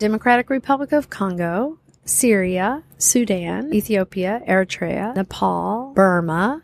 Democratic Republic of Congo, Syria, Sudan, Ethiopia, Eritrea, Nepal, Burma,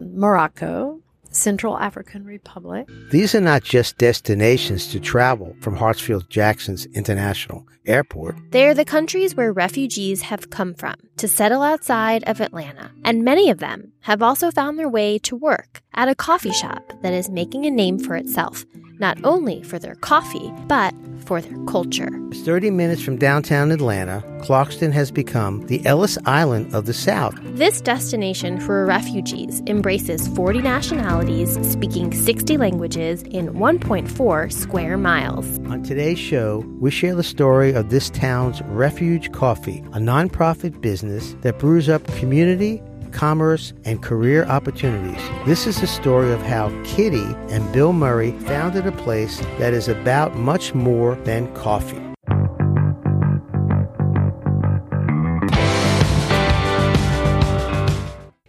Morocco, Central African Republic. These are not just destinations to travel from Hartsfield Jackson's International Airport. They're the countries where refugees have come from to settle outside of Atlanta, and many of them have also found their way to work at a coffee shop that is making a name for itself, not only for their coffee, but for their culture. 30 minutes from downtown Atlanta, Clarkston has become the Ellis Island of the South. This destination for refugees embraces 40 nationalities, speaking 60 languages in 1.4 square miles. On today's show, we share the story of this town's Refuge Coffee, a nonprofit business that brews up community commerce, and career opportunities. This is the story of how Kitty and Bill Murray founded a place that is about much more than coffee.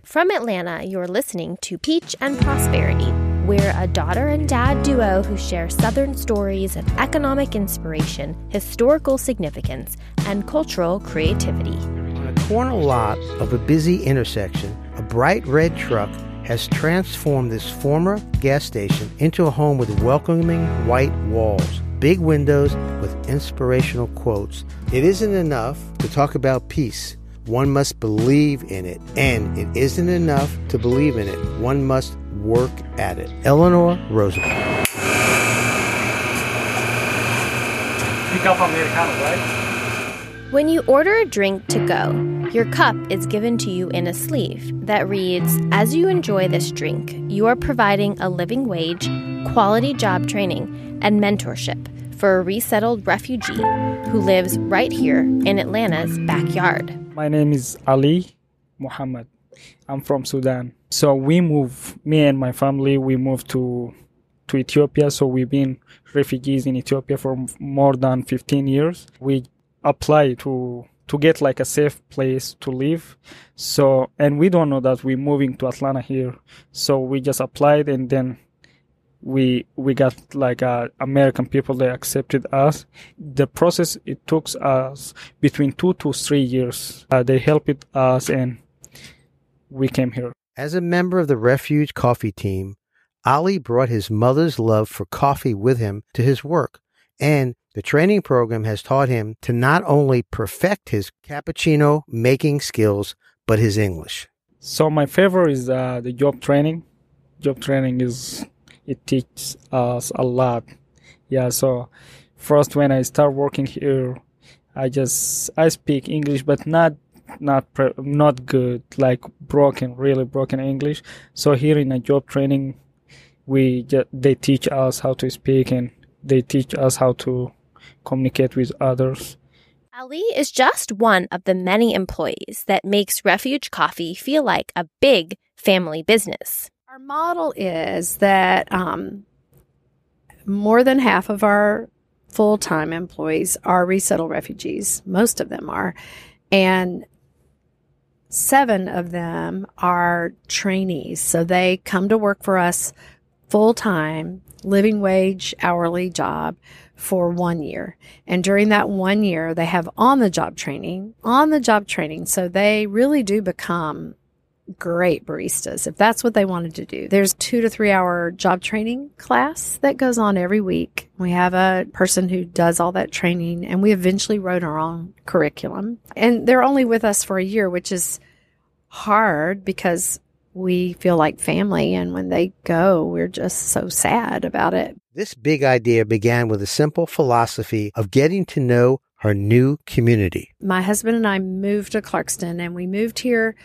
From Atlanta, you're listening to Peach and Prosperity. We're a daughter and dad duo who share Southern stories of economic inspiration, historical significance, and cultural creativity corner lot of a busy intersection, a bright red truck has transformed this former gas station into a home with welcoming white walls, big windows with inspirational quotes. It isn't enough to talk about peace. One must believe in it. And it isn't enough to believe in it. One must work at it. Eleanor Roosevelt. Pick up Americano, right? When you order a drink to go, your cup is given to you in a sleeve that reads As you enjoy this drink, you are providing a living wage, quality job training, and mentorship for a resettled refugee who lives right here in Atlanta's backyard. My name is Ali Muhammad. I'm from Sudan. So we moved, me and my family, we moved to to Ethiopia. So we've been refugees in Ethiopia for more than 15 years. We apply to to get like a safe place to live. So, and we don't know that we're moving to Atlanta here. So we just applied and then we, we got like uh, American people they accepted us. The process, it took us between two to three years. Uh, they helped us and we came here. As a member of the Refuge Coffee team, Ali brought his mother's love for coffee with him to his work and the training program has taught him to not only perfect his cappuccino making skills, but his English. So my favorite is uh, the job training. Job training is it teaches us a lot. Yeah. So first, when I start working here, I just I speak English, but not not pre- not good, like broken, really broken English. So here in a job training, we just, they teach us how to speak and they teach us how to communicate with others. Ali is just one of the many employees that makes Refuge Coffee feel like a big family business. Our model is that um, more than half of our full time employees are resettled refugees. Most of them are. And seven of them are trainees. So they come to work for us full time, living wage, hourly job for one year. And during that one year, they have on the job training, on the job training. So they really do become great baristas if that's what they wanted to do. There's two to three hour job training class that goes on every week. We have a person who does all that training and we eventually wrote our own curriculum. And they're only with us for a year, which is hard because we feel like family. And when they go, we're just so sad about it. This big idea began with a simple philosophy of getting to know her new community. My husband and I moved to Clarkston and we moved here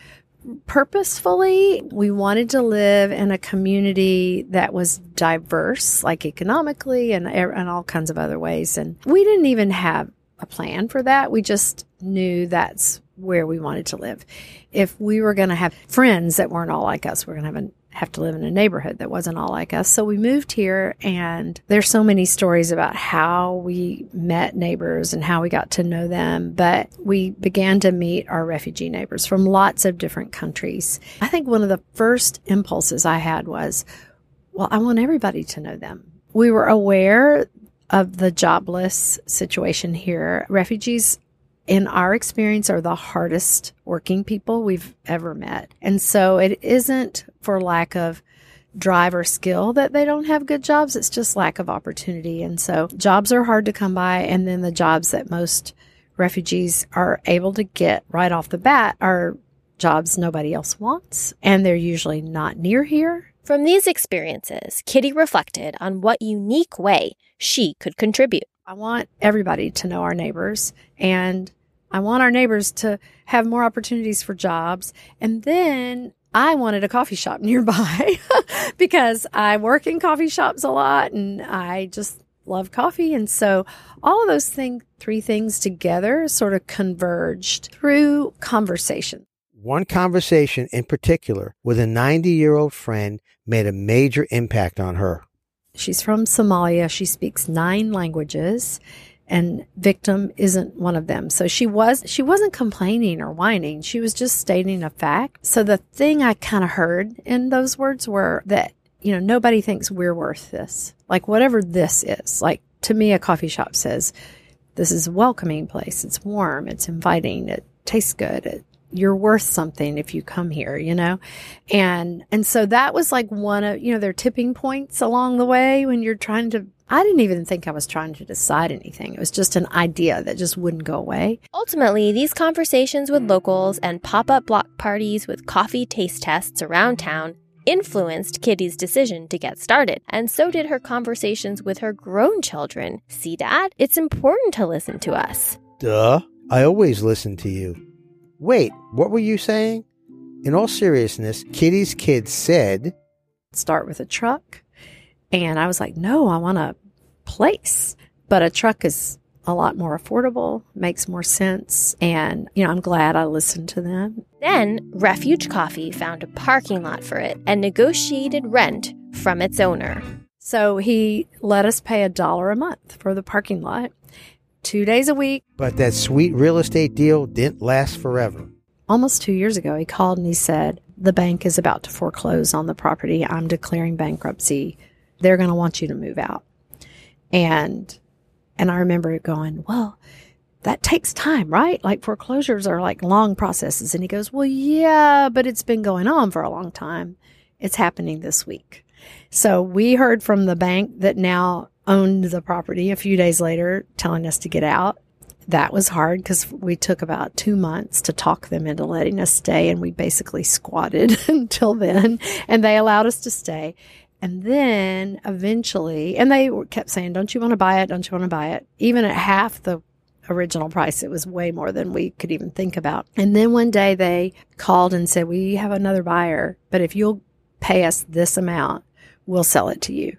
purposefully. We wanted to live in a community that was diverse, like economically and, er, and all kinds of other ways. And we didn't even have a plan for that. We just knew that's where we wanted to live. If we were going to have friends that weren't all like us, we're going to have have to live in a neighborhood that wasn't all like us. So we moved here and there's so many stories about how we met neighbors and how we got to know them, but we began to meet our refugee neighbors from lots of different countries. I think one of the first impulses I had was, well, I want everybody to know them. We were aware of the jobless situation here. Refugees, in our experience, are the hardest working people we've ever met. And so it isn't for lack of drive or skill that they don't have good jobs. It's just lack of opportunity. And so jobs are hard to come by. And then the jobs that most refugees are able to get right off the bat are jobs nobody else wants. And they're usually not near here. From these experiences, Kitty reflected on what unique way she could contribute. I want everybody to know our neighbors and I want our neighbors to have more opportunities for jobs. And then I wanted a coffee shop nearby because I work in coffee shops a lot and I just love coffee. And so all of those thing, three things together sort of converged through conversation. One conversation in particular with a 90 year old friend made a major impact on her. She's from Somalia. She speaks nine languages and victim isn't one of them. So she was she wasn't complaining or whining. She was just stating a fact. So the thing I kind of heard in those words were that you know nobody thinks we're worth this. Like whatever this is. Like to me a coffee shop says this is a welcoming place. It's warm, it's inviting, it tastes good. It, you're worth something if you come here, you know? And and so that was like one of, you know, their tipping points along the way when you're trying to I didn't even think I was trying to decide anything. It was just an idea that just wouldn't go away. Ultimately, these conversations with locals and pop up block parties with coffee taste tests around town influenced Kitty's decision to get started, and so did her conversations with her grown children. See, Dad, it's important to listen to us. Duh. I always listen to you. Wait, what were you saying? In all seriousness, Kitty's kids said, Start with a truck. And I was like, no, I want a place. But a truck is a lot more affordable, makes more sense. And, you know, I'm glad I listened to them. Then, Refuge Coffee found a parking lot for it and negotiated rent from its owner. So he let us pay a dollar a month for the parking lot, two days a week. but that sweet real estate deal didn't last forever. Almost two years ago, he called and he said, The bank is about to foreclose on the property. I'm declaring bankruptcy. They're going to want you to move out. And and I remember going, well, that takes time, right? Like foreclosures are like long processes. And he goes, well, yeah, but it's been going on for a long time. It's happening this week. So we heard from the bank that now owned the property a few days later telling us to get out. That was hard because we took about two months to talk them into letting us stay. And we basically squatted until then. And they allowed us to stay. And then eventually, and they kept saying, Don't you want to buy it? Don't you want to buy it? Even at half the original price, it was way more than we could even think about. And then one day they called and said, We have another buyer, but if you'll pay us this amount, we'll sell it to you.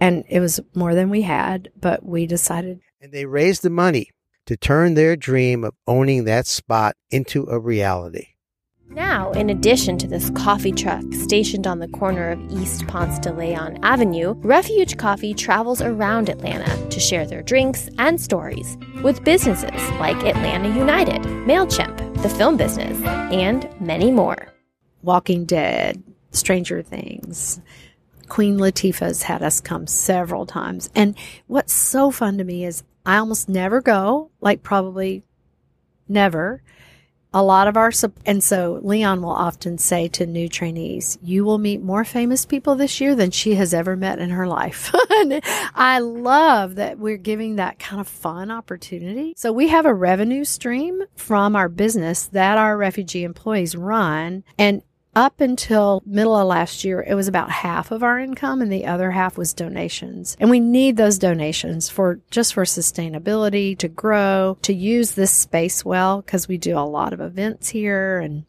And it was more than we had, but we decided And they raised the money to turn their dream of owning that spot into a reality. Now, in addition to this coffee truck stationed on the corner of East Ponce de Leon Avenue, Refuge Coffee travels around Atlanta to share their drinks and stories with businesses like Atlanta United, MailChimp, the film business, and many more. Walking Dead, Stranger Things. Queen Latifah's had us come several times. And what's so fun to me is I almost never go, like probably never. A lot of our, and so Leon will often say to new trainees, you will meet more famous people this year than she has ever met in her life. I love that we're giving that kind of fun opportunity. So we have a revenue stream from our business that our refugee employees run. And up until middle of last year, it was about half of our income and the other half was donations. And we need those donations for just for sustainability, to grow, to use this space well, because we do a lot of events here and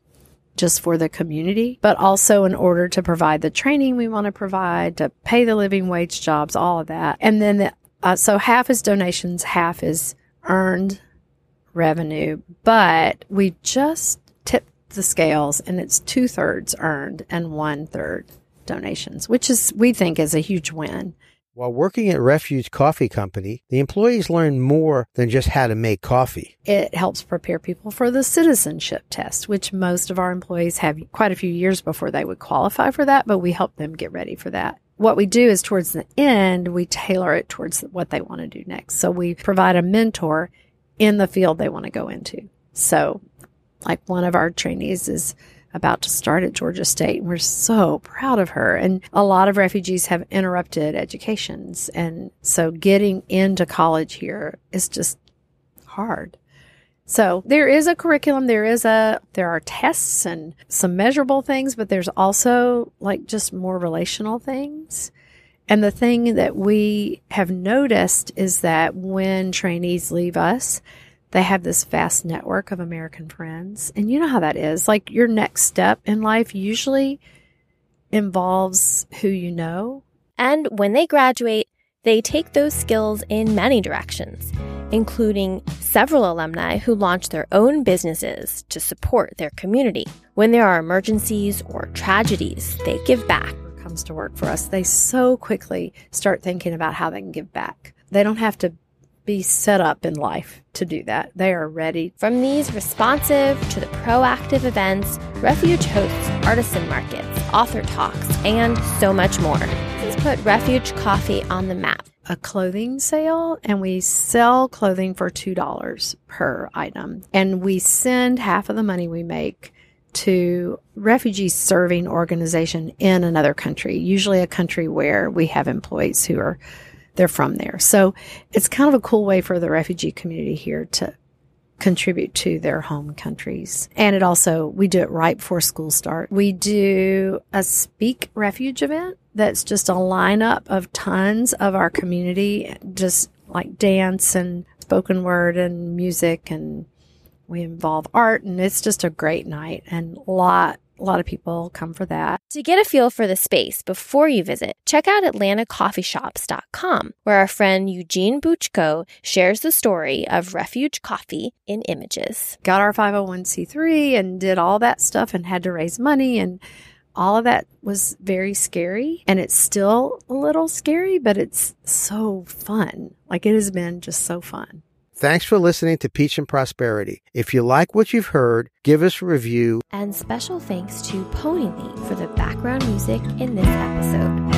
just for the community, but also in order to provide the training we want to provide, to pay the living wage jobs, all of that. And then, the, uh, so half is donations, half is earned revenue, but we just the scales and it's two thirds earned and one third donations, which is, we think is a huge win. While working at Refuge Coffee Company, the employees learn more than just how to make coffee. It helps prepare people for the citizenship test, which most of our employees have quite a few years before they would qualify for that, but we help them get ready for that. what we do is towards the end, we tailor it towards what they want to do next. So we provide a mentor in the field they want to go into. So, like one of our trainees is about to start at Georgia State, and we're so proud of her. And a lot of refugees have interrupted educations. And so getting into college here is just hard. So there is a curriculum, there is a there are tests and some measurable things, but there's also like just more relational things. And the thing that we have noticed is that when trainees leave us, they have this vast network of American friends. And you know how that is. Like your next step in life usually involves who you know. And when they graduate, they take those skills in many directions including several alumni who launch their own businesses to support their community. When there are emergencies or tragedies, they give back. Comes to work for us, they so quickly start thinking about how they can give back. They don't have to be set up in life to do that. They are ready. From these responsive to the proactive events, Refuge hosts artisan markets, author talks, and so much more. Has put Refuge Coffee on the map a clothing sale and we sell clothing for $2 per item. And we send half of the money we make to refugee serving organization in another country, usually a country where we have employees who are they're from there. So it's kind of a cool way for the refugee community here to contribute to their home countries. And it also, we do it right before school start. We do a Speak Refuge event that's just a lineup of tons of our community, just like dance and spoken word and music and we involve art and it's just a great night and a lot a lot of people come for that. To get a feel for the space before you visit, check out atlantacoffeeshops.com, where our friend Eugene Buchko shares the story of Refuge Coffee in images. Got our 501c3 and did all that stuff and had to raise money and all of that was very scary and it's still a little scary, but it's so fun. Like it has been just so fun. Thanks for listening to Peach and Prosperity. If you like what you've heard, give us a review. And special thanks to Ponyly for the background music in this episode.